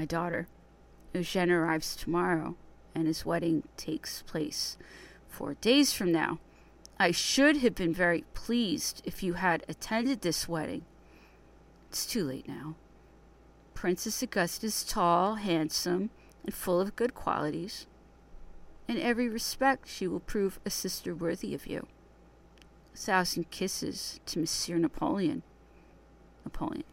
My daughter, Eugene arrives tomorrow, and his wedding takes place four days from now. I should have been very pleased if you had attended this wedding. It's too late now. Princess Augusta is tall, handsome, and full of good qualities. In every respect, she will prove a sister worthy of you. A thousand kisses to Monsieur Napoleon. Napoleon.